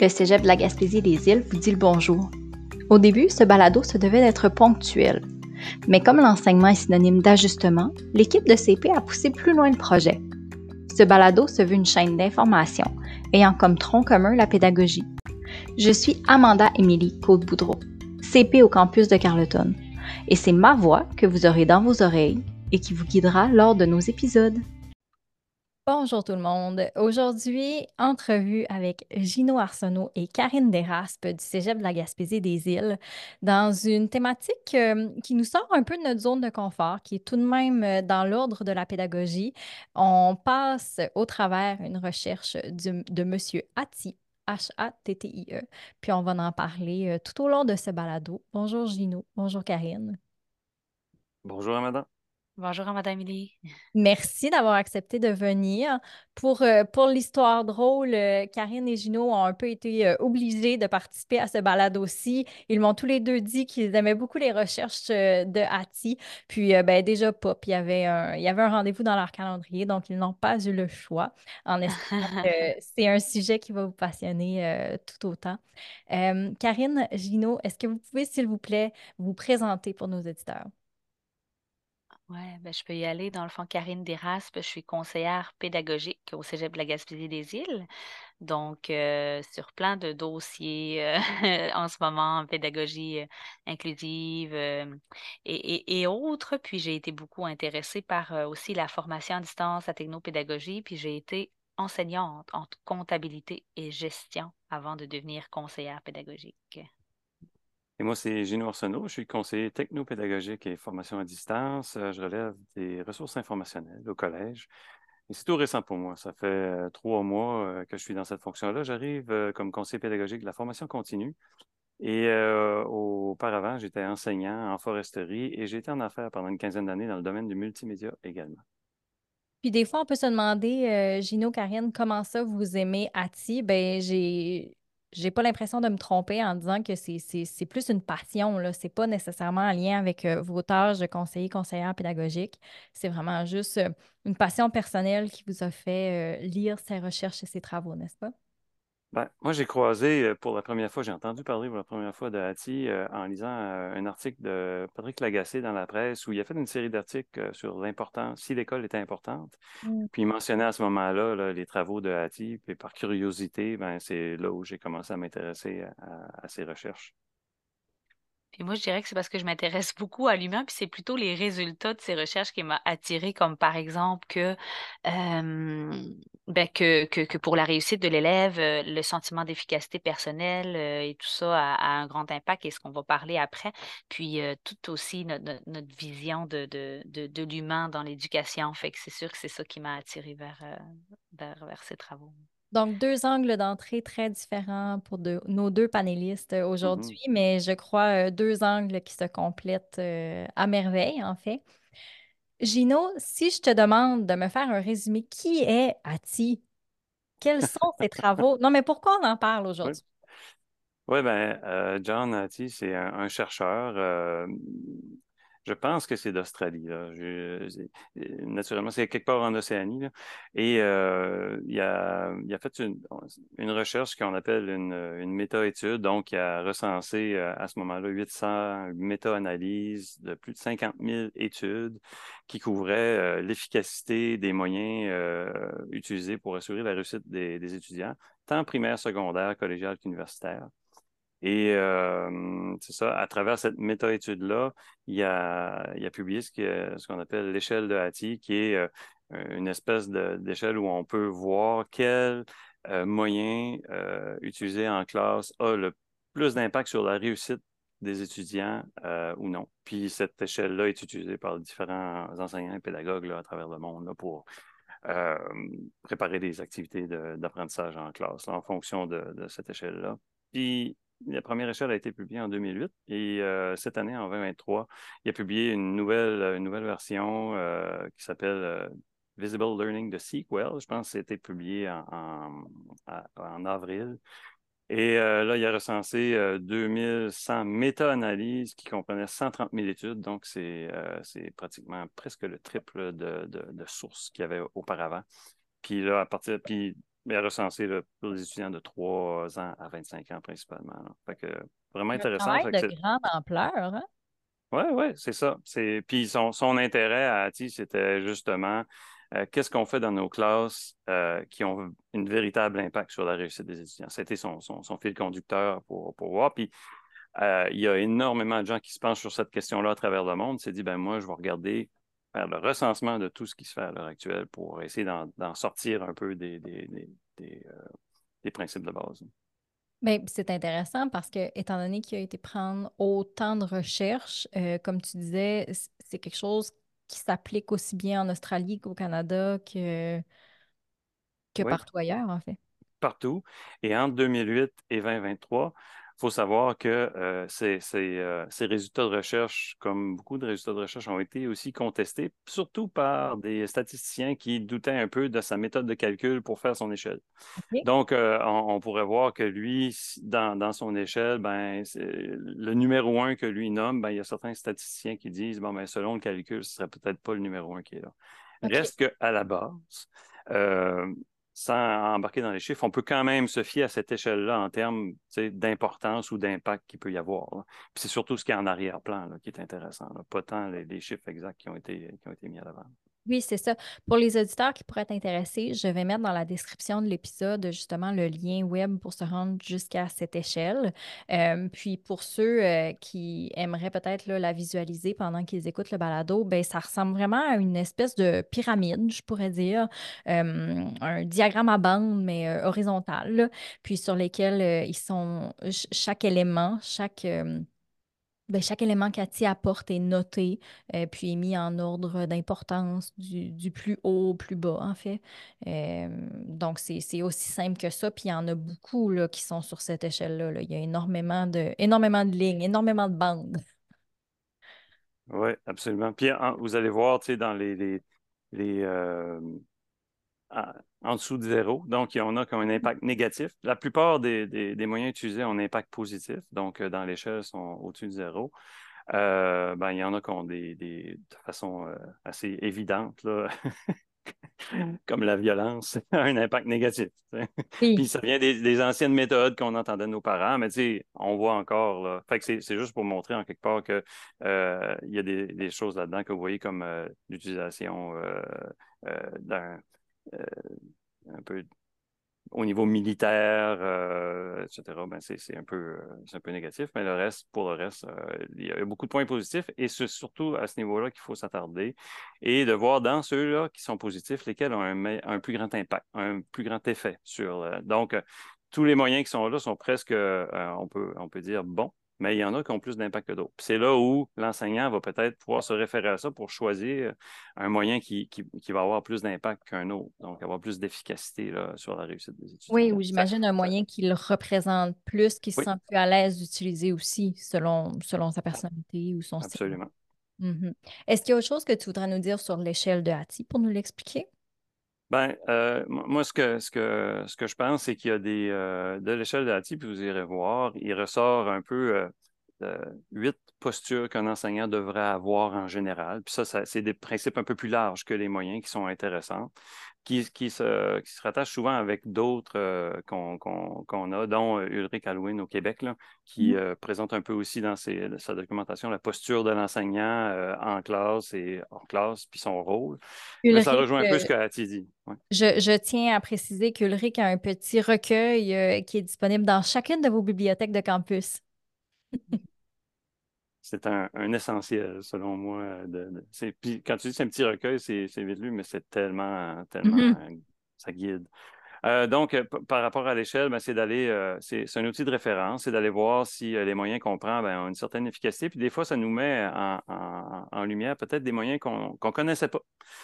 Le Cégep de la Gaspésie des Îles vous dit le bonjour. Au début, ce balado se devait d'être ponctuel. Mais comme l'enseignement est synonyme d'ajustement, l'équipe de CP a poussé plus loin le projet. Ce balado se veut une chaîne d'information ayant comme tronc commun la pédagogie. Je suis Amanda Émilie Côte-Boudreau, CP au campus de Carleton, et c'est ma voix que vous aurez dans vos oreilles et qui vous guidera lors de nos épisodes. Bonjour tout le monde. Aujourd'hui, entrevue avec Gino Arsenault et Karine Desraspes du Cégep de la Gaspésie des Îles dans une thématique euh, qui nous sort un peu de notre zone de confort, qui est tout de même euh, dans l'ordre de la pédagogie. On passe au travers une recherche de M. Atti, H-A-T-T-I-E, puis on va en parler euh, tout au long de ce balado. Bonjour Gino, bonjour Karine. Bonjour Amanda. Bonjour, Madame Émilie. Merci d'avoir accepté de venir. Pour, euh, pour l'histoire drôle, euh, Karine et Gino ont un peu été euh, obligés de participer à ce balade aussi. Ils m'ont tous les deux dit qu'ils aimaient beaucoup les recherches de Hattie. Puis, ben, déjà, pop, il y avait un, il y avait un rendez-vous dans leur calendrier, donc ils n'ont pas eu le choix, en espérant que c'est un sujet qui va vous passionner tout autant. Karine, Gino, est-ce que vous pouvez, s'il vous plaît, vous présenter pour nos éditeurs? Oui, ben, je peux y aller. Dans le fond, Karine Desraspes, je suis conseillère pédagogique au Cégep de la Gaspésie des Îles. Donc, euh, sur plein de dossiers euh, en ce moment, en pédagogie euh, inclusive et, et- autres. Puis, j'ai été beaucoup intéressée par aussi la formation à distance, la technopédagogie. Puis, j'ai été enseignante en comptabilité et gestion avant de devenir conseillère pédagogique. Et moi, c'est Gino Arsenault. Je suis conseiller technopédagogique et formation à distance. Euh, je relève des ressources informationnelles au collège. Et c'est tout récent pour moi. Ça fait euh, trois mois euh, que je suis dans cette fonction-là. J'arrive comme conseiller pédagogique de la formation continue. Et auparavant, j'étais enseignant en foresterie et j'ai été en affaires pendant une quinzaine d'années dans le domaine du multimédia également. Puis des fois, on peut se demander, Gino, Karine, comment ça vous aimez Ati? Ben, j'ai j'ai pas l'impression de me tromper en disant que c'est plus une passion. Ce n'est pas nécessairement en lien avec euh, vos tâches de conseiller, conseillère pédagogique. C'est vraiment juste euh, une passion personnelle qui vous a fait euh, lire ses recherches et ses travaux, n'est-ce pas? Ben, moi, j'ai croisé euh, pour la première fois, j'ai entendu parler pour la première fois de Hattie euh, en lisant euh, un article de Patrick Lagacé dans la presse où il a fait une série d'articles sur l'importance, si l'école était importante. Mm. Puis il mentionnait à ce moment-là les travaux de Hattie. Puis par curiosité, ben, c'est là où j'ai commencé à m'intéresser à, ses recherches. Puis moi, je dirais que c'est parce que je m'intéresse beaucoup à l'humain, puis c'est plutôt les résultats de ces recherches qui m'ont attiré, comme par exemple que, ben que, que, pour la réussite de l'élève, le sentiment d'efficacité personnelle et tout ça a, un grand impact, et ce qu'on va parler après. Puis tout aussi notre, notre vision de, de, de, de l'humain dans l'éducation. Fait que c'est sûr que c'est ça qui m'a attiré vers, vers, vers ces travaux. Donc, deux angles d'entrée très différents pour nos deux panélistes euh, aujourd'hui, mm-hmm. mais je crois euh, deux angles qui se complètent euh, à merveille, en fait. Gino, si je te demande de me faire un résumé, qui est Ati? Quels sont ses travaux? Non, mais pourquoi on en parle aujourd'hui? Oui, ben, John Ati, c'est un, chercheur je pense que c'est d'Australie. Naturellement, c'est quelque part en Océanie. Et euh, il, a, il, a, fait une, une recherche qu'on appelle une, une méta-étude. Donc, il a recensé euh, à ce moment-là 800 méta-analyses de plus de 50 000 études qui couvraient euh, l'efficacité des moyens utilisés pour assurer la réussite des, des étudiants, tant primaire, secondaire, collégial qu'universitaire. Et c'est ça, à travers cette méta-étude-là, il a, il a publié ce, qu'on appelle l'échelle de Hattie, qui est une espèce d'échelle où on peut voir quel moyen utilisé en classe a le plus d'impact sur la réussite des étudiants ou non. Puis cette échelle-là est utilisée par différents enseignants et pédagogues à travers le monde pour préparer des activités d'apprentissage en classe en fonction de, de cette échelle-là. Puis la première échelle a été publiée en 2008 et euh, cette année, en 2023, il a publié une nouvelle, euh, une nouvelle version euh, qui s'appelle Visible Learning de Sequel. Je pense que c'était publié en, en, avril. Et là, il a recensé 2100 méta-analyses qui comprenaient 130 000 études. Donc, c'est pratiquement presque le triple de, de, de sources qu'il y avait auparavant. Puis là, à partir, puis mais recensé pour les étudiants de 3 ans à 25 ans principalement. Fait que, vraiment intéressant. Un travail de grande ampleur. Hein? Oui, oui, c'est ça. Puis son, son intérêt à Ati, c'était justement euh, qu'est-ce qu'on fait dans nos classes euh, qui ont un véritable impact sur la réussite des étudiants? C'était son, son, son, fil conducteur pour, pour voir. Puis euh, il y a énormément de gens qui se penchent sur cette question-là à travers le monde. s'est dit, ben moi, je vais regarder faire le recensement de tout ce qui se fait à l'heure actuelle pour essayer d'en sortir un peu des, des, des, principes de base. Bien, c'est intéressant parce que, étant donné qu'il a été prendre autant de recherches, comme tu disais, c'est quelque chose qui s'applique aussi bien en Australie qu'au Canada que, que partout ailleurs, en fait. Partout. Et entre 2008 et 2023, il faut savoir que euh, euh, ces, résultats de recherche, comme beaucoup de résultats de recherche, ont été aussi contestés, surtout par des statisticiens qui doutaient un peu de sa méthode de calcul pour faire son échelle. Donc, euh, on, pourrait voir que lui, dans, son échelle, ben, le numéro un que lui nomme, ben, il y a certains statisticiens qui disent, bon, ben, selon le calcul, ce ne serait peut-être pas le numéro un qui est là. Reste qu'à la base, sans embarquer dans les chiffres, on peut quand même se fier à cette échelle-là en termes d'importance ou d'impact qu'il peut y avoir. C'est surtout ce qui est en arrière-plan qui est intéressant, pas tant les, chiffres exacts qui ont été mis à l'avant. Oui, c'est ça. Pour les auditeurs qui pourraient être intéressés, je vais mettre dans la description de l'épisode justement le lien web pour se rendre jusqu'à cette échelle. Euh, puis pour ceux euh, qui aimeraient peut-être la visualiser pendant qu'ils écoutent le balado, ben ça ressemble vraiment à une espèce de pyramide, je pourrais dire, euh, un diagramme à bande mais horizontal, puis sur lesquels ils sont chaque élément, chaque ben, chaque élément qu'Ati apporte est noté, euh, puis est mis en ordre d'importance du, plus haut au plus bas, en fait. Euh, donc, c'est aussi simple que ça. Puis il y en a beaucoup là, qui sont sur cette échelle-là. Il y a énormément de, énormément de lignes, énormément de bandes. Oui, absolument. Puis vous allez voir, tu sais, dans les, les, euh, en dessous de zéro. Donc, il y en a ont un impact négatif. La plupart des, moyens utilisés ont un impact positif. Donc, euh, dans l'échelle, sont au-dessus de zéro. Euh, ben, il y en a qui ont des, de façon euh, assez évidente, comme la violence, un impact négatif. Puis ça vient des, anciennes méthodes qu'on entendait de nos parents, mais on voit encore. Fait que c'est juste pour montrer en quelque part qu'il y a des, choses là-dedans que vous voyez comme l'utilisation d'un un peu au niveau militaire, euh, etc., ben c'est un, peu, euh, un peu négatif. Mais le reste, pour le reste, il y a beaucoup de points positifs et c'est surtout à ce niveau-là qu'il faut s'attarder et de voir dans ceux-là qui sont positifs, lesquels ont un, plus grand impact, un plus grand effet sur. donc, tous les moyens qui sont là sont presque, on, peut, on peut dire, bons mais il y en a qui ont plus d'impact que d'autres. C'est là où l'enseignant va peut-être pouvoir se référer à ça pour choisir un moyen qui, va avoir plus d'impact qu'un autre, donc avoir plus d'efficacité sur la réussite des étudiants. Oui, ou j'imagine un moyen qui le représente plus, qui se sent plus à l'aise d'utiliser aussi selon, selon sa personnalité ou son style. Absolument. Mm-hmm. Est-ce qu'il y a autre chose que tu voudrais nous dire sur l'échelle de Hattie pour nous l'expliquer? Ben, euh, moi, ce que, ce, que, ce que je pense, c'est qu'il y a des. Euh, de l'échelle de puis vous irez voir, il ressort un peu euh, huit postures qu'un enseignant devrait avoir en général. Puis ça, ça c'est des principes un peu plus larges que les moyens qui sont intéressants qui, qui, se, qui se rattache souvent avec d'autres euh, qu'on a, dont euh, Ulrich Halloween au Québec, là, qui mmh. euh, présente un peu aussi dans ses, sa documentation la posture de l'enseignant en classe et hors classe, puis son rôle. ça rejoint un peu ce que Hattie dit. Je, je, tiens à préciser qu'Ulrich a un petit recueil qui est disponible dans chacune de vos bibliothèques de campus. c'est un, essentiel, selon moi. De, puis quand tu dis c'est un petit recueil, c'est vite lu, mais c'est tellement, tellement, mm-hmm. ça guide. Euh, donc, euh, par rapport à l'échelle, ben, c'est d'aller, euh, c'est un outil de référence, c'est d'aller voir si les moyens qu'on prend ben, ont une certaine efficacité. Puis des fois, ça nous met en, lumière peut-être des moyens qu'on ne connaissait pas,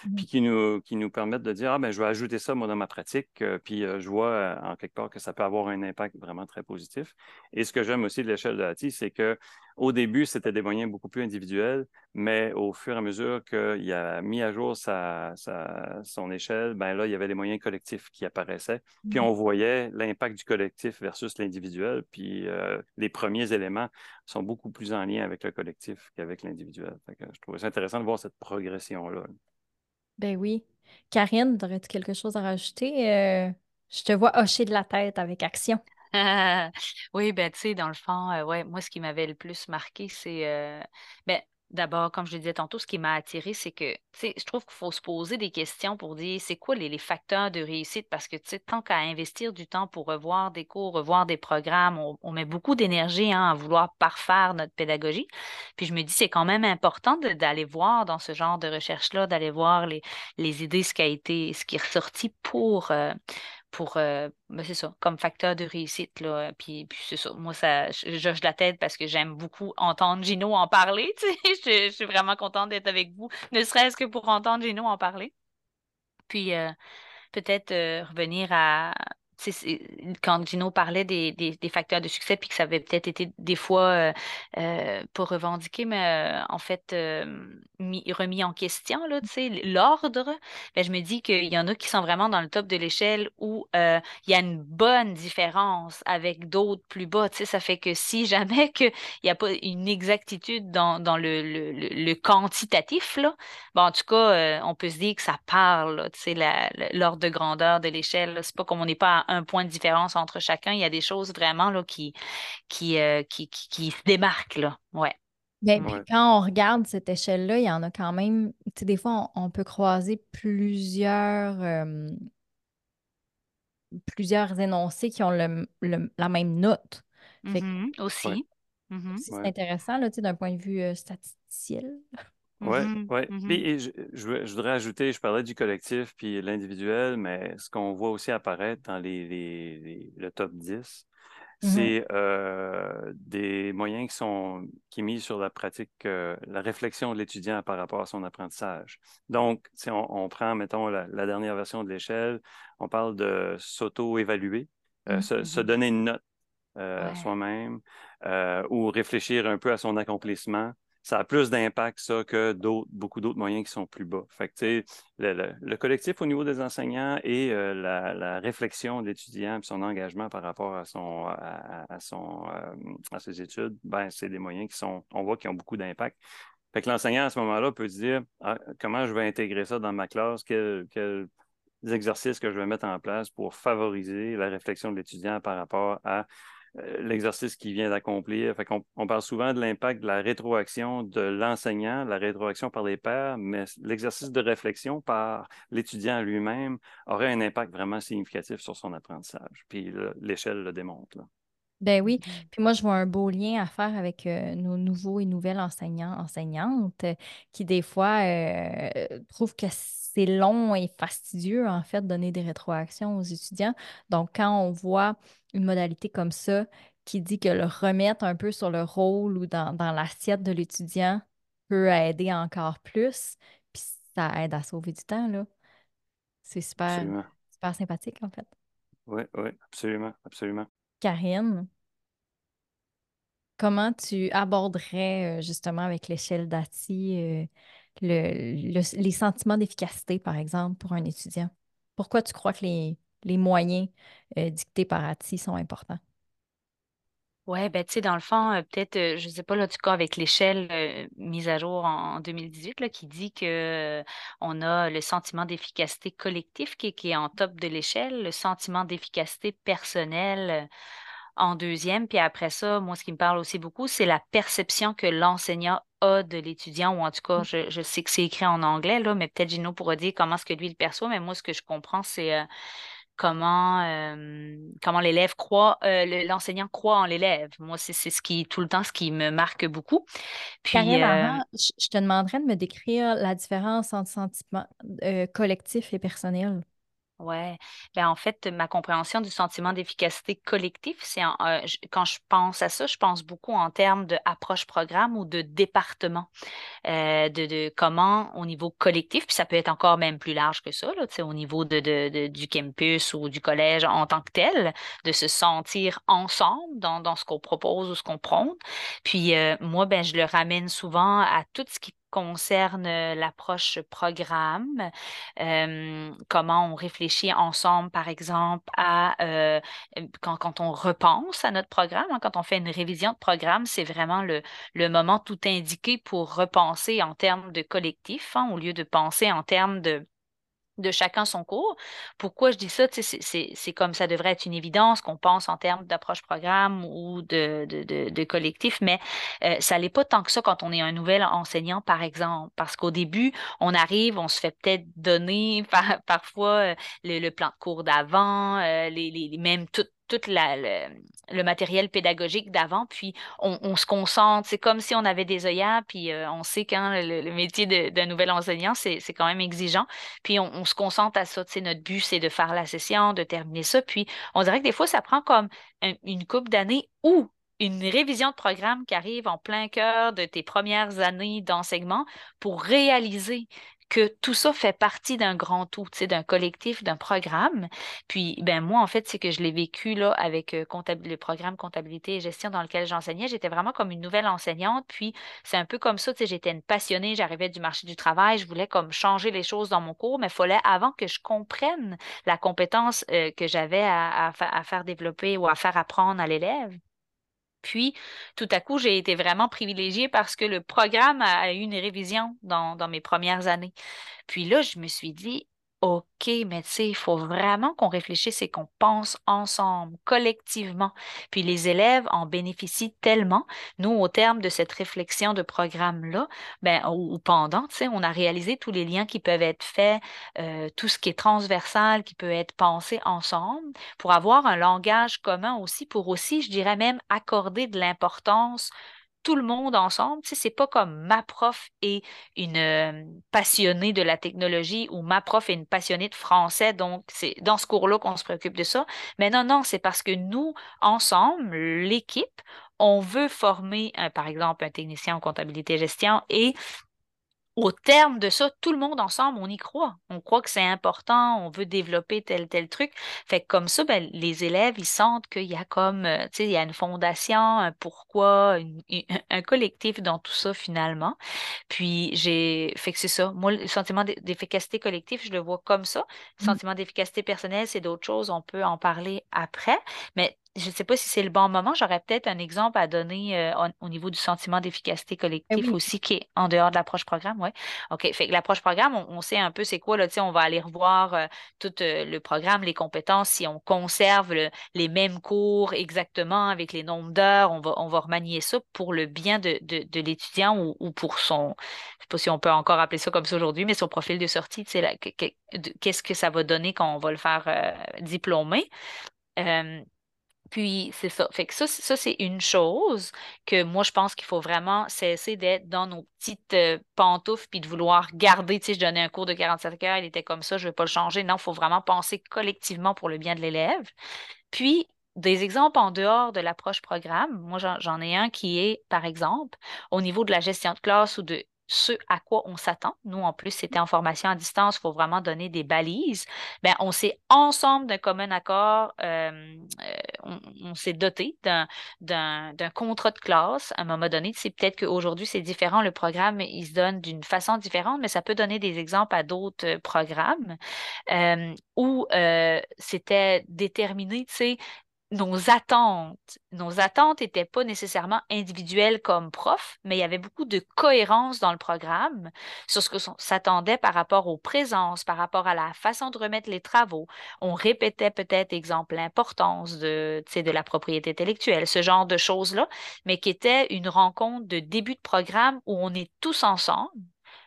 mmh puis qui nous, qui nous permettent de dire, ah ben, je vais ajouter ça, moi, dans ma pratique, puis je vois en quelque part que ça peut avoir un impact vraiment très positif. Et ce que j'aime aussi de l'échelle de Hattie, c'est que au début, c'était des moyens beaucoup plus individuels, mais au fur et à mesure qu'il a mis à jour sa, son échelle, ben là, il y avait les moyens collectifs qui apparaissaient. Puis mmh. on voyait l'impact du collectif versus l'individuel. Puis euh, les premiers éléments sont beaucoup plus en lien avec le collectif qu'avec l'individuel. Je trouvais ça intéressant de voir cette progression-là. Ben oui. Karine, aurais-tu quelque chose à rajouter? Euh? Je te vois hocher de la tête avec action. oui, ben tu sais, dans le fond, euh, ouais, moi, ce qui m'avait le plus marqué, c'est euh, ben, D'abord, comme je le disais tantôt, ce qui m'a attiré, c'est que, je trouve qu'il faut se poser des questions pour dire c'est quoi les, facteurs de réussite? Parce que, tant qu'à investir du temps pour revoir des cours, revoir des programmes, on, met beaucoup d'énergie hein, à vouloir parfaire notre pédagogie. Puis je me dis, c'est quand même important d'aller voir dans ce genre de recherche-là, d'aller voir les, les idées, ce qui a été, ce qui est ressorti pour, euh, pour, euh, ben, c'est ça, comme facteur de réussite. Là. Puis, c'est ça, moi, ça, je, la tête parce que j'aime beaucoup entendre Gino en parler. je, je, suis vraiment contente d'être avec vous, ne serait-ce que pour entendre Gino en parler. Puis, euh, peut-être euh, revenir à, quand Gino parlait des, facteurs de succès, puis que ça avait peut-être été des fois euh, euh pas revendiqué, mais euh, en fait remis en question, là, l'ordre, ben, je me dis qu'il y en a qui sont vraiment dans le top de l'échelle où il y a une bonne différence avec d'autres plus bas. Ça fait que si jamais il n'y a pas une exactitude dans, le, quantitatif, là, bon, en tout cas, on peut se dire que ça parle, l'ordre de grandeur de l'échelle. C'est pas comme on n'est pas un point de différence entre chacun. Il y a des choses vraiment là, qui, qui, euh, qui, qui, se démarquent. Là. Ouais. Ben, quand on regarde cette échelle-là, il y en a quand même, tu sais, des fois, on, peut croiser plusieurs, euh, plusieurs énoncés qui ont le, la même note. Mm-hmm. Aussi. Mm-hmm. C'est intéressant, là, tu sais, d'un point de vue euh, statistique. Oui, oui. Puis je, voudrais ajouter, je parlais du collectif puis l'individuel, mais ce qu'on voit aussi apparaître dans les, les, le top 10, mmh c'est euh, des moyens qui sont qui mis sur la pratique, euh, la réflexion de l'étudiant par rapport à son apprentissage. Donc, si on, prend, mettons, la, dernière version de l'échelle, on parle de s'auto-évaluer, euh, mmh se, donner une note soi-même ou réfléchir un peu à son accomplissement ça a plus d'impact, ça, que d'autres, beaucoup d'autres moyens qui sont plus bas. Fait que, le, le, collectif au niveau des enseignants et euh, la, réflexion de l'étudiant et son engagement par rapport à, son, euh, à ses études, ben, c'est des moyens qui sont, on voit, qui ont beaucoup d'impact. Fait que l'enseignant, à ce moment-là, peut dire ah, comment je vais intégrer ça dans ma classe, quels exercices que je vais mettre en place pour favoriser la réflexion de l'étudiant par rapport à l'exercice qu'il vient d'accomplir. On parle souvent de l'impact de la rétroaction de l'enseignant, la rétroaction par les pairs, mais l'exercice de réflexion par l'étudiant lui-même aurait un impact vraiment significatif sur son apprentissage. Puis l'échelle le démontre. Ben oui. Mm-hmm. Puis moi, je vois un beau lien à faire avec euh, nos nouveaux et nouvelles enseignants, enseignantes qui, des fois, euh, trouvent que c'est long et fastidieux, en fait, de donner des rétroactions aux étudiants. Donc, quand on voit une modalité comme ça qui dit que le remettre un peu sur le rôle ou dans, l'assiette de l'étudiant peut aider encore plus, puis ça aide à sauver du temps, là. C'est super, super sympathique, en fait. Oui, oui, absolument, absolument. Karine, comment tu aborderais euh, justement avec l'échelle d'ATI euh, les sentiments d'efficacité, par exemple, pour un étudiant? Pourquoi tu crois que les, les moyens euh, dictés par ATI sont importants? Oui, ben, tu sais, dans le fond, euh, peut-être, euh, je ne sais pas, là, du cas, avec l'échelle mise à jour en, 2018, là, qui dit que on a le sentiment d'efficacité collectif qui, qui, est en top de l'échelle, le sentiment d'efficacité personnelle en deuxième, puis après ça, moi, ce qui me parle aussi beaucoup, c'est la perception que l'enseignant a de l'étudiant, ou en tout cas, mmh. je, sais que c'est écrit en anglais, là, mais peut-être Gino pourra dire comment est-ce que lui le perçoit, mais moi, ce que je comprends, c'est comment, euh, comment l'élève croit, euh, l'enseignant croit en l'élève. Moi, c'est ce qui, tout le temps, ce qui me marque beaucoup. Puis, euh, je te demanderais de me décrire la différence entre sentiment collectif et personnel. Oui. Ben, en fait, ma compréhension du sentiment d'efficacité collectif, c'est quand je pense à ça, je pense beaucoup en termes d'approche programme ou de département, de, de, comment au niveau collectif, puis ça peut être encore même plus large que ça, là, au niveau de, de, du campus ou du collège en tant que tel, de se sentir ensemble dans, dans ce qu'on propose ou ce qu'on prône. Puis moi, ben, je le ramène souvent à tout ce qui concerne l'approche programme, comment on réfléchit ensemble, par exemple, à quand, on repense à notre programme, hein, quand on fait une révision de programme, c'est vraiment le, moment tout indiqué pour repenser en termes de collectif, hein, au lieu de penser en termes de de chacun son cours. Pourquoi je dis ça? C'est comme ça devrait être une évidence qu'on pense en termes d'approche programme ou de, collectif, mais euh, ça n'est pas tant que ça quand on est un nouvel enseignant, par exemple, parce qu'au début, on arrive, on se fait peut-être donner parfois euh, le, plan de cours d'avant, euh, les, les, même tout le, matériel pédagogique d'avant, puis on, se concentre. C'est comme si on avait des œillères, puis euh, on sait quand le, métier d'un nouvel enseignant, c'est quand même exigeant. Puis on, se concentre à ça. Notre but, c'est de faire la session, de terminer ça. Puis on dirait que des fois, ça prend comme une couple d'années ou une révision de programme qui arrive en plein cœur de tes premières années d'enseignement pour réaliser que tout ça fait partie d'un grand tout, d'un collectif, d'un programme. Puis, ben moi, en fait, c'est que je l'ai vécu là avec euh, le programme comptabilité et gestion dans lequel j'enseignais. J'étais vraiment comme une nouvelle enseignante. Puis, c'est un peu comme ça, j'étais une passionnée. J'arrivais du marché du travail. Je voulais comme changer les choses dans mon cours, mais il fallait avant que je comprenne la compétence euh, que j'avais à, faire développer ou à faire apprendre à l'élève. Puis, tout à coup, j'ai été vraiment privilégiée parce que le programme a, eu une révision dans, mes premières années. Puis là, je me suis dit, OK, mais tu sais, il faut vraiment qu'on réfléchisse et qu'on pense ensemble, collectivement. Puis les élèves en bénéficient tellement. Nous, au terme de cette réflexion de programme-là, ben, ou, pendant, tu sais, on a réalisé tous les liens qui peuvent être faits, euh, tout ce qui est transversal, qui peut être pensé ensemble, pour avoir un langage commun aussi, pour aussi, je dirais même, accorder de l'importance tout le monde ensemble. C'est pas comme ma prof est une euh, passionnée de la technologie ou ma prof est une passionnée de français, donc c'est dans ce cours-là qu'on se préoccupe de ça. Mais non, non, c'est parce que nous, ensemble, l'équipe, on veut former, par exemple, un technicien en comptabilité et gestion et au terme de ça, tout le monde ensemble, on y croit. On croit que c'est important, on veut développer tel, tel truc. Fait que comme ça, ben, les élèves, ils sentent qu'il y a comme, euh, tu sais, il y a une fondation, un pourquoi, un collectif dans tout ça finalement. Puis j'ai, fait que c'est ça. Moi, le sentiment d'efficacité collective, je le vois comme ça. Le mmh. sentiment d'efficacité personnelle, c'est d'autres choses. On peut en parler après. Mais je ne sais pas si c'est le bon moment. J'aurais peut-être un exemple à donner euh, au, niveau du sentiment d'efficacité ben collective aussi, qui est en dehors de l'approche programme. Ouais. OK. Fait que l'approche programme, on, sait un peu c'est quoi. Là, on va aller revoir euh, tout euh, le programme, les compétences, si on conserve les mêmes cours exactement avec les nombres d'heures, on va, on va remanier ça pour le bien de, de, l'étudiant ou, pour son, je ne sais pas si on peut encore appeler ça comme ça aujourd'hui, mais son profil de sortie, qu'est-ce que ça va donner quand on va le faire diplômer. Puis, c'est ça. Fait ça c'est une chose que moi, je pense qu'il faut vraiment cesser d'être dans nos petites euh, pantoufles puis de vouloir garder. Tu sais, je donnais un cours de 47 heures, il était comme ça, je ne vais pas le changer. Non, il faut vraiment penser collectivement pour le bien de l'élève. Puis, des exemples en dehors de l'approche programme, moi, j'en ai un qui est, par exemple, au niveau de la gestion de classe ou de ce à quoi on s'attend. Nous, en plus, c'était en formation à distance, il faut vraiment donner des balises. Bien, on s'est ensemble d'un commun accord, euh, euh, on, s'est doté d'un contrat de classe à un moment donné. C'est peut-être qu'aujourd'hui, c'est différent. Le programme, il se donne d'une façon différente, mais ça peut donner des exemples à d'autres euh, programmes où c'était déterminé, tu sais, nos attentes, nos n'étaient pas nécessairement individuelles comme prof, mais il y avait beaucoup de cohérence dans le programme sur ce que s'attendait par rapport aux présences, par rapport à la façon de remettre les travaux. On répétait peut-être, exemple, l'importance de, de la propriété intellectuelle, ce genre de choses-là, mais qui était une rencontre de début de programme où on est tous ensemble,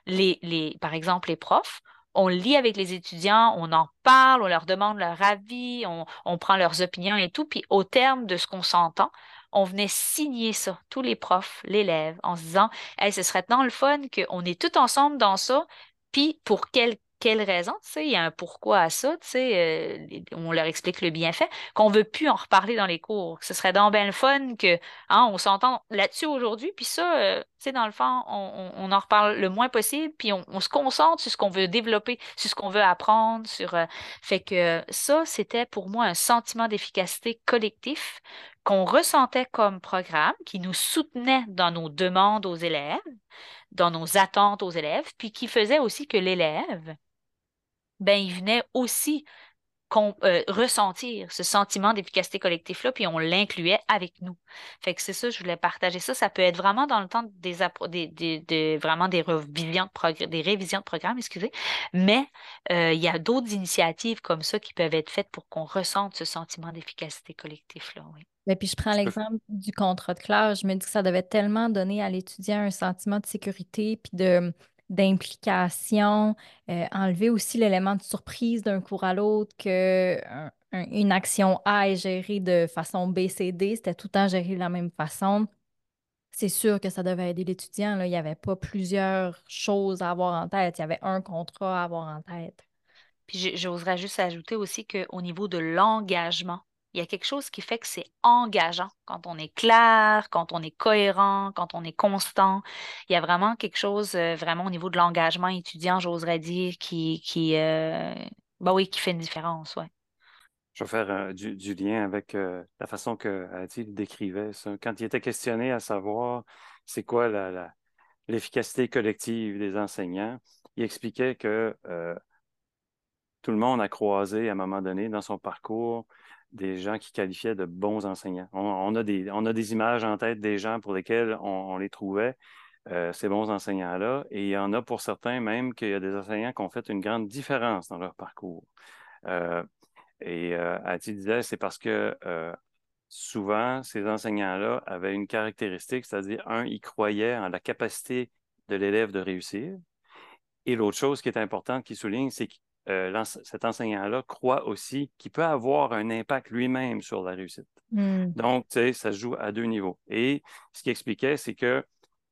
les, les, par exemple les profs, on lit avec les étudiants, on en parle, on leur demande leur avis, on, prend leurs opinions et tout. Puis au terme de ce qu'on s'entend, on venait signer ça, tous les profs, l'élève, en se disant, hey, ce serait tant le fun qu'on est tous ensemble dans ça, puis pour quel quelle raison, tu sais, il y a un pourquoi à ça, tu sais, euh, on leur explique le bienfait, qu'on ne veut plus en reparler dans les cours. Ce serait donc bien fun que, hein, on s'entend là-dessus aujourd'hui, puis ça, euh, tu sais, dans le fond, on, en reparle le moins possible, puis on, se concentre sur ce qu'on veut développer, sur ce qu'on veut apprendre, sur... Euh, fait que ça, c'était pour moi un sentiment d'efficacité collectif qu'on ressentait comme programme, qui nous soutenait dans nos demandes aux élèves, dans nos attentes aux élèves, puis qui faisait aussi que l'élève ben, il venait aussi euh, ressentir ce sentiment d'efficacité collective-là, puis on l'incluait avec nous. Fait que c'est ça, je voulais partager ça. Ça peut être vraiment dans le temps des, des, vraiment des révisions, de des révisions de programme, excusez, mais euh, il y a d'autres initiatives comme ça qui peuvent être faites pour qu'on ressente ce sentiment d'efficacité collective-là, oui. Et puis je prends l'exemple du contrat de classe. Je me dis que ça devait tellement donner à l'étudiant un sentiment de sécurité puis de d'implication, euh, enlever aussi l'élément de surprise d'un cours à l'autre, que une action A est gérée de façon B, C, D, c'était tout le temps géré de la même façon. C'est sûr que ça devait aider l'étudiant. Il n'y avait pas plusieurs choses à avoir en tête. Il y avait un contrat à avoir en tête. Puis j'oserais juste ajouter aussi qu'au niveau de l'engagement, il y a quelque chose qui fait que c'est engageant quand on est clair, quand on est cohérent, quand on est constant. Il y a vraiment quelque chose, euh, vraiment au niveau de l'engagement étudiant, j'oserais dire, qui, qui, euh, bah oui, qui fait une différence, ouais. Je vais faire euh, du, lien avec la façon que Adil décrivait ça. Quand il était questionné à savoir c'est quoi l'efficacité collective des enseignants, il expliquait que tout le monde a croisé à un moment donné dans son parcours des gens qui qualifiaient de bons enseignants. On, a, des, images en tête des gens pour lesquels on, les trouvait, euh, ces bons enseignants-là, et il y en a pour certains même qu'il y a des enseignants qui ont fait une grande différence dans leur parcours. Euh, et euh, disait, c'est parce que euh, souvent, ces enseignants-là avaient une caractéristique, c'est-à-dire, un, ils croyaient en la capacité de l'élève de réussir. Et l'autre chose qui est importante, qui souligne, c'est qu'ils euh, cet enseignant-là croit aussi qu'il peut avoir un impact lui-même sur la réussite. Hmm. Donc, tu sais, ça se joue à deux niveaux. Et ce qu'il expliquait, c'est que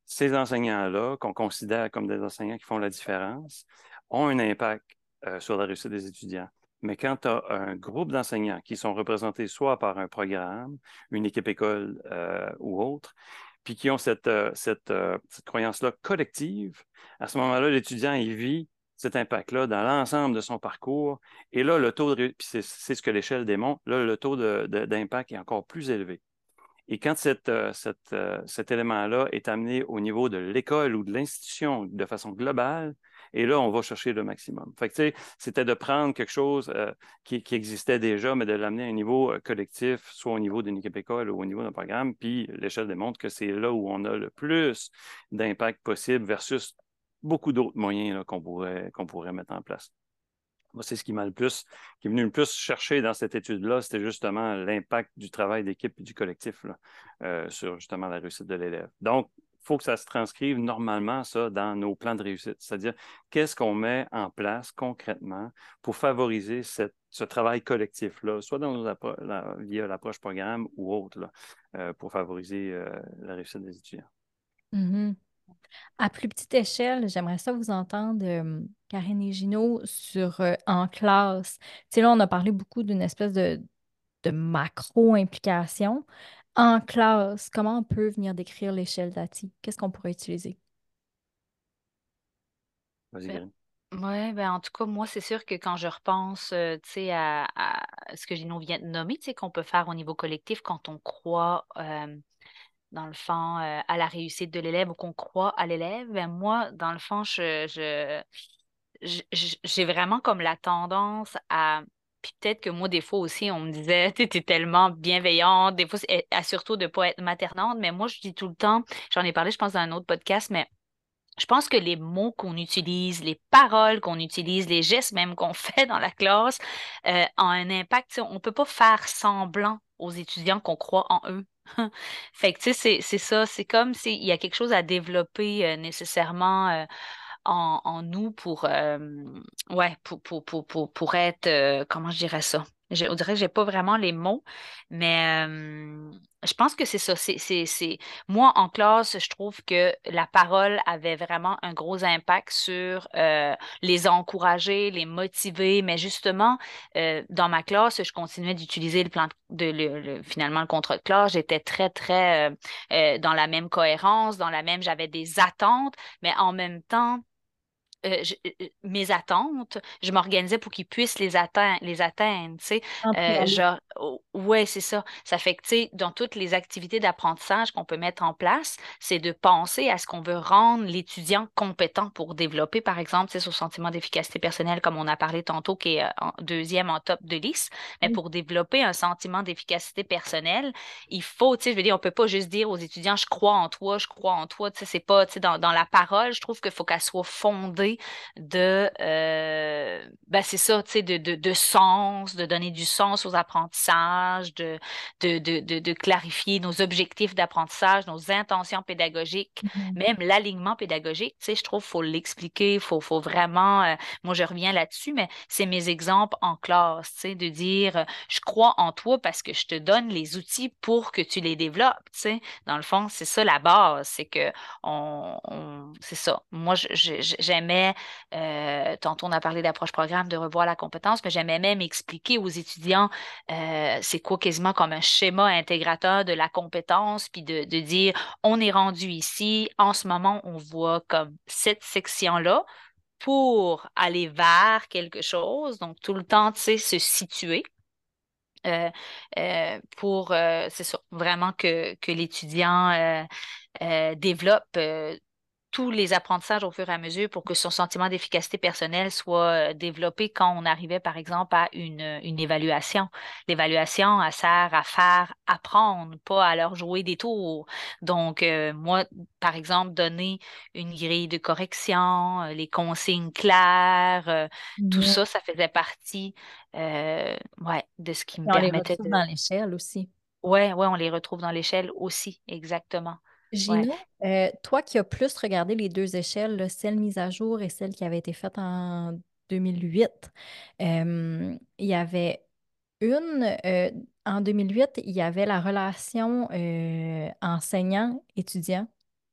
ces enseignants-là, qu'on considère comme des enseignants qui font la différence, ont un impact euh, sur la réussite des étudiants. Mais quand tu as un groupe d'enseignants qui sont représentés soit par un programme, une équipe école euh, ou autre, puis qui ont cette, cette, cette croyance-là collective, à ce moment-là, l'étudiant, il vit cet impact-là dans l'ensemble de son parcours. Et là, le taux de c'est ce que l'échelle démontre, là, le taux d'impact est encore plus élevé. Et quand cette, euh, euh, cet élément-là est amené au niveau de l'école ou de l'institution de façon globale, et là, on va chercher le maximum. Fait c'était de prendre quelque chose euh, qui, qui, existait déjà, mais de l'amener à un niveau collectif, soit au niveau d'une équipe école ou au niveau d'un programme. Puis l'échelle démontre que c'est là où on a le plus d'impact possible versus beaucoup d'autres moyens qu'on pourrait, pourrait mettre en place. Moi, c'est ce qui m'a le plus, qui est venu le plus chercher dans cette étude-là, c'était justement l'impact du travail d'équipe et du collectif euh, sur justement la réussite de l'élève. Donc, il faut que ça se transcrive normalement, ça, dans nos plans de réussite. C'est-à-dire, qu'est-ce qu'on met en place concrètement pour favoriser ce travail collectif-là, soit dans la, via l'approche programme ou autre, euh, pour favoriser euh, la réussite des étudiants? Mm-hmm. À plus petite échelle, j'aimerais ça vous entendre, euh, Karine et Gino, sur euh, en classe. Tu sais, là, on a parlé beaucoup d'une espèce de, macro-implication. En classe, comment on peut venir décrire l'échelle d'ATI? Qu'est-ce qu'on pourrait utiliser? Vas-y, ben, Oui, ben en tout cas, moi, c'est sûr que quand je repense euh, à, ce que Gino vient de nommer, qu'on peut faire au niveau collectif quand on croit dans le fond, euh, à la réussite de l'élève ou qu'on croit à l'élève, ben moi, dans le fond, je, j'ai vraiment comme la tendance à. Puis peut-être que moi, des fois aussi, on me disait, tu es tellement bienveillante, des fois, à surtout de ne pas être maternante, mais moi, je dis tout le temps, j'en ai parlé, je pense, dans un autre podcast, mais je pense que les mots qu'on utilise, les paroles qu'on utilise, les gestes même qu'on fait dans la classe euh, ont un impact. On ne peut pas faire semblant aux étudiants qu'on croit en eux. fait que, tu sais, c'est ça. C'est comme s'il y a quelque chose à développer euh, nécessairement euh, en, nous pour, euh, ouais, pour, pour, pour, pour, être, comment je dirais ça? Je, on dirait que je n'ai pas vraiment les mots, mais je pense que c'est ça. Moi, en classe, je trouve que la parole avait vraiment un gros impact sur les encourager, les motiver, mais justement, dans ma classe, je continuais d'utiliser le plan de, finalement le contrat de classe. J'étais très, très dans la même cohérence, dans la même, j'avais des attentes, mais en même temps, euh, euh, mes attentes, je m'organisais pour qu'ils puissent les atteindre, les atteindre, tu sais. Euh, genre, oh, ouais, c'est ça. Ça fait que, tu sais, dans toutes les activités d'apprentissage qu'on peut mettre en place, c'est de penser à ce qu'on veut rendre l'étudiant compétent pour développer, par exemple, sais, son sentiment d'efficacité personnelle, comme on a parlé tantôt, qui est en deuxième en top de liste. Mais pour développer un sentiment d'efficacité personnelle, il faut, tu sais, je veux dire, on peut pas juste dire aux étudiants, je crois en toi, je crois en toi, tu sais, c'est pas, tu sais, dans, dans la parole, je trouve qu'il faut qu'elle soit fondée de, euh, ben c'est ça, tu sais, de, de, de, sens, de donner du sens aux apprentissages, de, de, de, de clarifier nos objectifs d'apprentissage, nos intentions pédagogiques, mm-hmm. même l'alignement pédagogique, tu sais, je trouve qu'il faut l'expliquer, il faut, faut vraiment, euh, moi je reviens là-dessus, mais c'est mes exemples en classe, tu sais, de dire, je crois en toi parce que je te donne les outils pour que tu les développes, tu sais. Dans le fond, c'est ça la base, c'est que on, on c'est ça. Moi, j'aimais euh, tantôt on a parlé d'approche programme, de revoir la compétence, mais j'aimais même expliquer aux étudiants euh, c'est quoi quasiment comme un schéma intégrateur de la compétence, puis de, dire on est rendu ici, en ce moment on voit comme cette section-là pour aller vers quelque chose, donc tout le temps, tu sais, se situer. Euh, pour, c'est ça, vraiment que, que l'étudiant développe tous les apprentissages au fur et à mesure pour que son sentiment d'efficacité personnelle soit euh, développé quand on arrivait, par exemple, à une, une évaluation. L'évaluation, elle sert à faire apprendre, pas à leur jouer des tours. Donc, euh, moi, par exemple, donner une grille de correction, euh, les consignes claires, tout ça, ça faisait partie ouais, de ce qui me permettait on les retrouve dans l'échelle aussi. Oui, ouais, on les retrouve dans l'échelle aussi, exactement. Gina, euh, toi qui as plus regardé les deux échelles, celle mise à jour et celle qui avait été faite en 2008, euh, il y avait une, euh, en 2008, il y avait la relation enseignant-étudiant.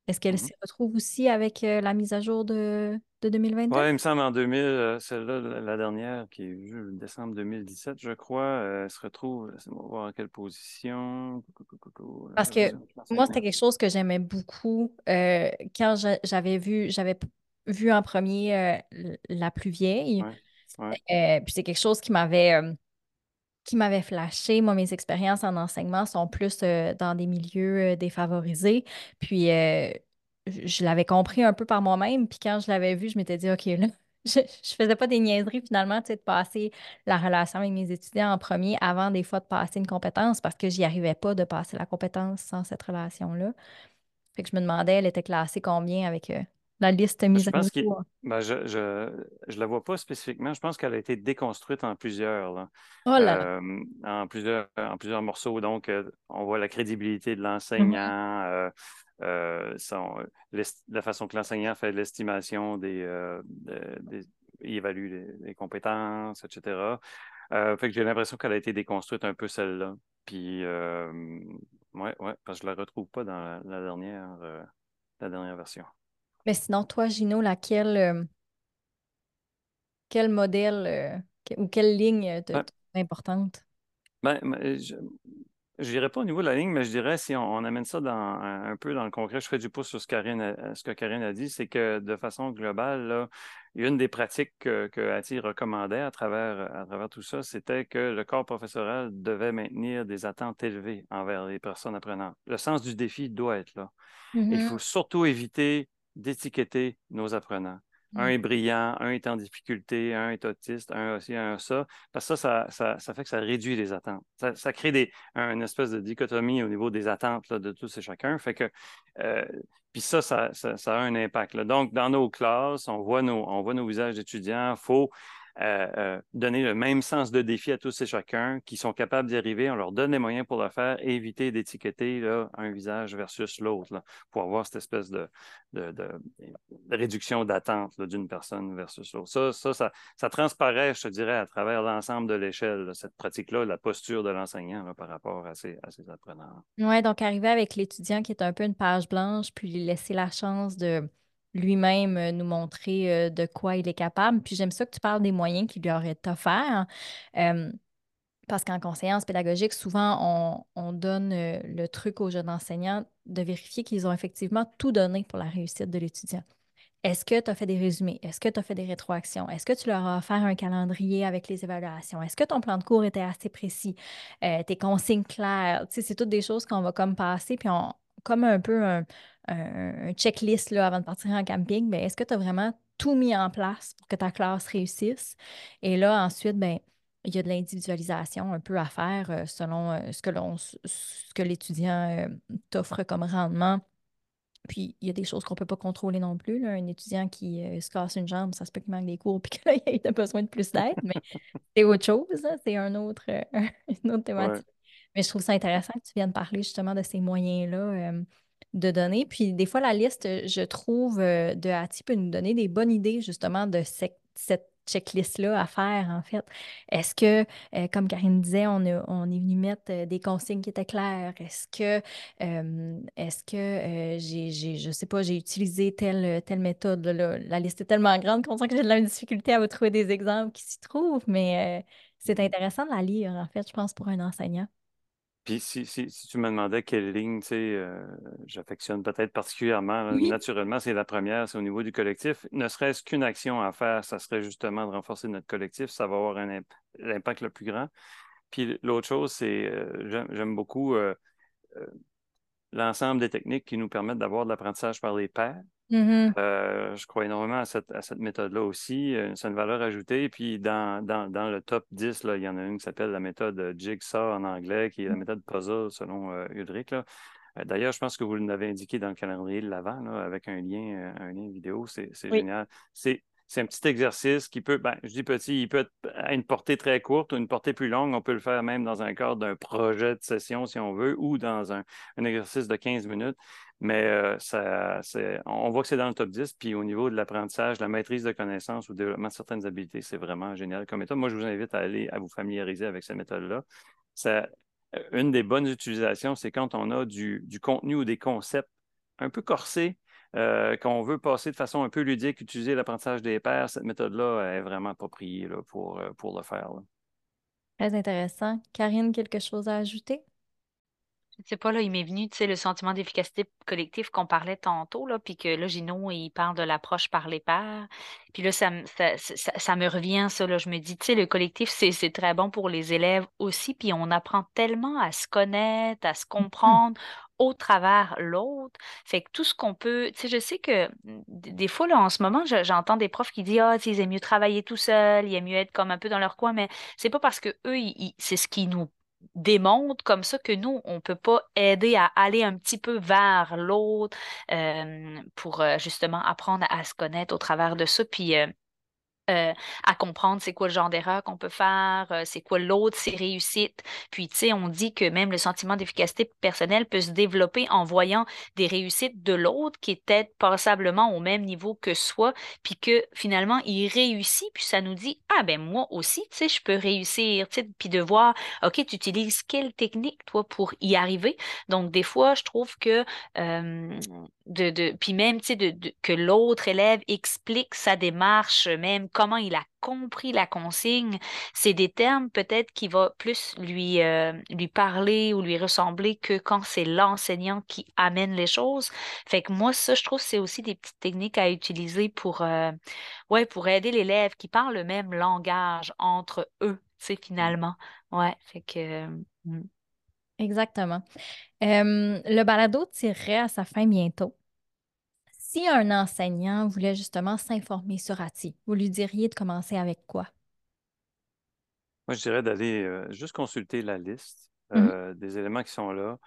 Est-ce qu'elle mm-hmm. se retrouve aussi avec la mise à jour de, de 2022? Oui, il me semble en 2000, celle-là, la dernière, qui est vue décembre 2017, je crois, elle se retrouve, on va voir en quelle position. Parce que moi, c'était quelque chose que j'aimais beaucoup. quand j'avais vu, j'avais vu en premier la plus vieille. puis c'est quelque chose qui m'avait qui m'avait flashé. Moi, mes expériences en enseignement sont plus euh, dans des milieux euh, défavorisés. Puis, euh, je, l'avais compris un peu par moi-même. Puis, quand je l'avais vu, je m'étais dit, OK, là, je, je faisais pas des niaiseries finalement, tu sais, de passer la relation avec mes étudiants en premier avant des fois de passer une compétence parce que j'y arrivais pas de passer la compétence sans cette relation-là. Fait que je me demandais, elle était classée combien avec la liste mise à jour? Ben, je, je, la vois pas spécifiquement. Je pense qu'elle a été déconstruite en plusieurs. Oh euh, en, plusieurs en plusieurs morceaux. Donc, euh, on voit la crédibilité de l'enseignant, mm-hmm. euh, la façon que l'enseignant fait l'estimation des, des, il évalue les, compétences, etc. fait que j'ai l'impression qu'elle a été déconstruite un peu celle-là. Puis, ouais, ouais, parce que je la retrouve pas dans la dernière, la dernière version. Mais sinon, toi, Gino, laquelle, euh, quel modèle euh, ou quelle ligne te, importante? Ben, je n'irai pas au niveau de la ligne, mais je dirais si on, amène ça dans, un, peu dans le concret, je ferai du pouce sur ce, ce que Karine a dit, c'est que de façon globale, là, une des pratiques que, que ATI recommandait à travers, à travers tout ça, c'était que le corps professoral devait maintenir des attentes élevées envers les personnes apprenantes. Le sens du défi doit être là. Il mm-hmm. faut surtout éviter d'étiqueter nos apprenants. Un mm. est brillant, un est en difficulté, un est autiste, un aussi, un ça. Parce que ça, ça, fait que ça réduit les attentes. Ça, crée des, une espèce de dichotomie au niveau des attentes de tous et chacun. Fait que, euh, puis ça, ça, a un impact. Donc, dans nos classes, on voit nos, on voit nos visages d'étudiants. Il faut euh, euh, donner le même sens de défi à tous et chacun qui sont capables d'y arriver. On leur donne les moyens pour le faire et éviter d'étiqueter un visage versus l'autre pour avoir cette espèce de, réduction d'attente d'une personne versus l'autre. Ça, ça, ça, transparaît, je te dirais, à travers l'ensemble de l'échelle, cette pratique-là, la posture de l'enseignant par rapport à ses, à ses apprenants. Oui, donc arriver avec l'étudiant qui est un peu une page blanche, puis lui laisser la chance de lui-même euh, nous montrer euh, de quoi il est capable. Puis j'aime ça que tu parles des moyens qu'il lui aurait offert. parce qu'en conseillance pédagogique, souvent, on, donne euh, le truc aux jeunes enseignants de vérifier qu'ils ont effectivement tout donné pour la réussite de l'étudiant. Est-ce que tu as fait des résumés? Est-ce que tu as fait des rétroactions? Est-ce que tu leur as offert un calendrier avec les évaluations? Est-ce que ton plan de cours était assez précis? Euh, tes consignes claires? C'est toutes des choses qu'on va comme passer, puis on, comme un peu un, checklist là, avant de partir en camping. Mais est-ce que tu as vraiment tout mis en place pour que ta classe réussisse? Et là, ensuite, ben, il y a de l'individualisation un peu à faire euh, selon euh, ce que l'on, ce que l'étudiant t'offre comme rendement puis il y a des choses qu'on ne peut pas contrôler non plus. Un étudiant qui euh, se casse une jambe, ça se peut qu'il manque des cours puis qu'il ait besoin de plus d'aide, mais c'est autre chose, c'est un autre, euh, une autre thématique. Mais je trouve ça intéressant que tu viennes parler justement de ces moyens-là euh, de donner. Puis des fois, la liste, je trouve, de Hattie peut nous donner des bonnes idées justement de cette checklist-là à faire, en fait. Est-ce que, euh, comme Karine disait, on, on est venu mettre euh, des consignes qui étaient claires? Est-ce que, euh, est-ce que j'ai, j'ai, je sais pas, j'ai utilisé telle, telle méthode? La liste est tellement grande qu'on sent que j'ai de la difficulté à vous trouver des exemples qui s'y trouvent, mais c'est intéressant de la lire, en fait, je pense, pour un enseignant. Puis si, si, si, tu me demandais quelle ligne, tu sais, euh, j'affectionne peut-être particulièrement, naturellement, c'est la première, c'est au niveau du collectif. Ne serait-ce qu'une action à faire, ça serait justement de renforcer notre collectif, ça va avoir un l'impact le plus grand. Puis l'autre chose, c'est, euh, j'aime beaucoup euh, l'ensemble des techniques qui nous permettent d'avoir de l'apprentissage par les pairs. Mm-hmm. Euh, je crois énormément à cette, méthode-là aussi. Euh, c'est une valeur ajoutée. Puis dans, le top 10, là, il y en a une qui s'appelle la méthode Jigsaw en anglais, qui est la mm. méthode puzzle selon euh, Ulrich. D'ailleurs, je pense que vous l'avez indiqué dans le calendrier de l'avant, avec un lien, un lien vidéo. C'est génial. C'est c'est un petit exercice qui peut, ben, je dis petit, il peut être à une portée très courte ou une portée plus longue. On peut le faire même dans un cadre d'un projet de session, si on veut, ou dans un, exercice de 15 minutes. Mais euh, on voit que c'est dans le top 10. Puis au niveau de l'apprentissage, la maîtrise de connaissances ou le développement de certaines habiletés, c'est vraiment génial comme méthode. Moi, je vous invite à aller à vous familiariser avec cette méthode-là. Euh, une des bonnes utilisations, c'est quand on a du, du contenu ou des concepts un peu corsés, euh, qu'on veut passer de façon un peu ludique, utiliser l'apprentissage des pairs, cette méthode-là est vraiment appropriée pour, euh, pour le faire. Très intéressant. Karine, quelque chose à ajouter? Je sais pas, là, il m'est venu, tu sais, le sentiment d'efficacité collective qu'on parlait tantôt, là, puis que là, Gino, il parle de l'approche par les pairs. Puis là, ça, ça, me revient, ça, là, je me dis, tu sais, le collectif, c'est très bon pour les élèves aussi, puis on apprend tellement à se connaître, à se mmh comprendre au travers l'autre. Fait que tout ce qu'on peut, tu sais, je sais que mmh, des fois, en ce moment, j'entends des profs qui disent, ah, ils aiment mieux travailler tout seul, ils aiment mieux être comme un peu dans leur coin, mais c'est pas parce que eux, c'est ce qui nous démontre comme ça que nous, on ne peut pas aider à aller un petit peu vers l'autre pour justement apprendre à se connaître au travers de ça. Puis euh, à comprendre c'est quoi le genre d'erreur qu'on peut faire, euh, c'est quoi l'autre, ses réussites. Puis, tu sais, on dit que même le sentiment d'efficacité personnelle peut se développer en voyant des réussites de l'autre qui est peut-être passablement au même niveau que soi, puis que finalement, il réussit, puis ça nous dit, ah ben moi aussi, tu sais, je peux réussir, tu sais, puis de voir, OK, tu utilises quelle technique, toi, pour y arriver. Donc, des fois, je trouve que euh, de, puis même, tu sais, de, que l'autre élève explique sa démarche, même comment il a compris la consigne, c'est des termes peut-être qui va plus lui, euh, lui parler ou lui ressembler que quand c'est l'enseignant qui amène les choses. Fait que moi, ça, je trouve c'est aussi des petites techniques à utiliser pour, euh, pour aider l'élève qui parle le même langage entre eux, tu sais, finalement. Ouais, fait que... Hmm. Exactement. le balado tirerait à sa fin bientôt. Si un enseignant voulait justement s'informer sur ATI, vous lui diriez de commencer avec quoi? Moi, je dirais d'aller euh, juste consulter la liste Mmh euh, des éléments qui sont là.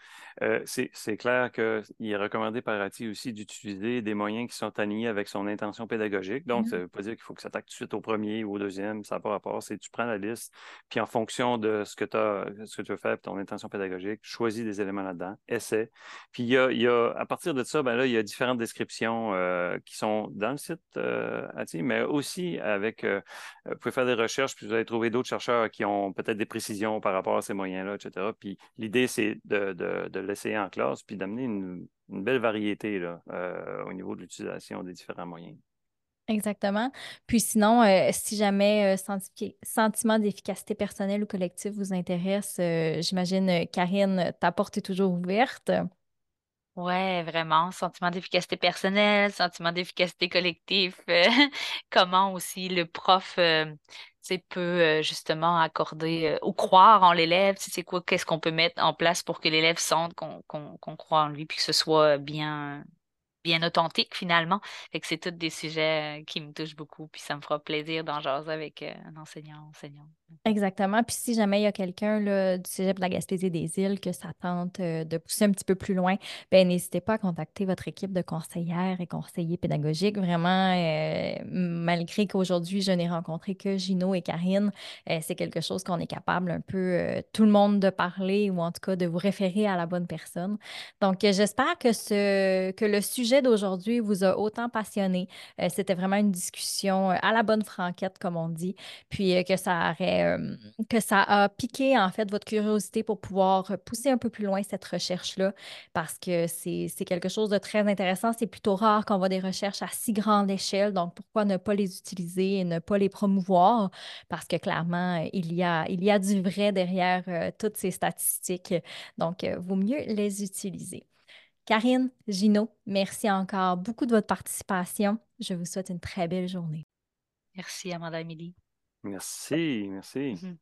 Euh, c'est clair qu'il est recommandé par ATI aussi d'utiliser des moyens qui sont alignés avec son intention pédagogique. Donc, ça ne veut pas dire qu'il faut que ça attaque tout de suite au premier ou au deuxième, ça n'a pas rapport. C'est tu prends la liste, puis en fonction de ce que, as, ce que tu veux faire, ton intention pédagogique, choisis des éléments là-dedans, essaie. Puis il y a, y a, à partir de ça, ben là, il y a différentes descriptions euh, qui sont dans le site ATI, mais aussi avec, vous pouvez faire des recherches, puis vous allez trouver d'autres chercheurs qui ont peut-être des précisions par rapport à ces moyens-là, etc. Puis l'idée, c'est de, l'essayer en classe, puis d'amener une, belle variété là, euh, au niveau de l'utilisation des différents moyens. Exactement. Puis sinon, euh, si jamais euh, sentiment d'efficacité personnelle ou collective vous intéresse, j'imagine, Karine, ta porte est toujours ouverte. Ouais, vraiment. Sentiment d'efficacité personnelle, sentiment d'efficacité collective. comment aussi le prof euh, peut euh, justement accorder euh, ou croire en l'élève. C'est quoi, qu'est-ce qu'on peut mettre en place pour que l'élève sente qu'on croit en lui puis que ce soit bien, bien authentique finalement. Fait que c'est tous des sujets euh, qui me touchent beaucoup. Puis ça me fera plaisir d'en jaser avec euh, un enseignant, enseignant. Exactement. Puis si jamais il y a quelqu'un du Cégep de la Gaspésie des Îles que ça tente euh, de pousser un petit peu plus loin, ben n'hésitez pas à contacter votre équipe de conseillères et conseillers pédagogiques. Vraiment, malgré qu'aujourd'hui, je n'ai rencontré que Gino et Karine, c'est quelque chose qu'on est capable un peu tout le monde de parler ou en tout cas de vous référer à la bonne personne. Donc, j'espère que ce, que le sujet d'aujourd'hui vous a autant passionné. Euh, c'était vraiment une discussion euh, à la bonne franquette, comme on dit puis euh, que ça a piqué en fait votre curiosité pour pouvoir pousser un peu plus loin cette recherche-là, parce que c'est, quelque chose de très intéressant. C'est plutôt rare qu'on voit des recherches à si grande échelle, donc pourquoi ne pas les utiliser et ne pas les promouvoir? Parce que clairement, il y a, il y a du vrai derrière toutes ces statistiques, donc vaut mieux les utiliser. Karine, Gino, merci encore beaucoup de votre participation. Je vous souhaite une très belle journée. Merci, Amanda Émilie. Merci, merci. Mhm.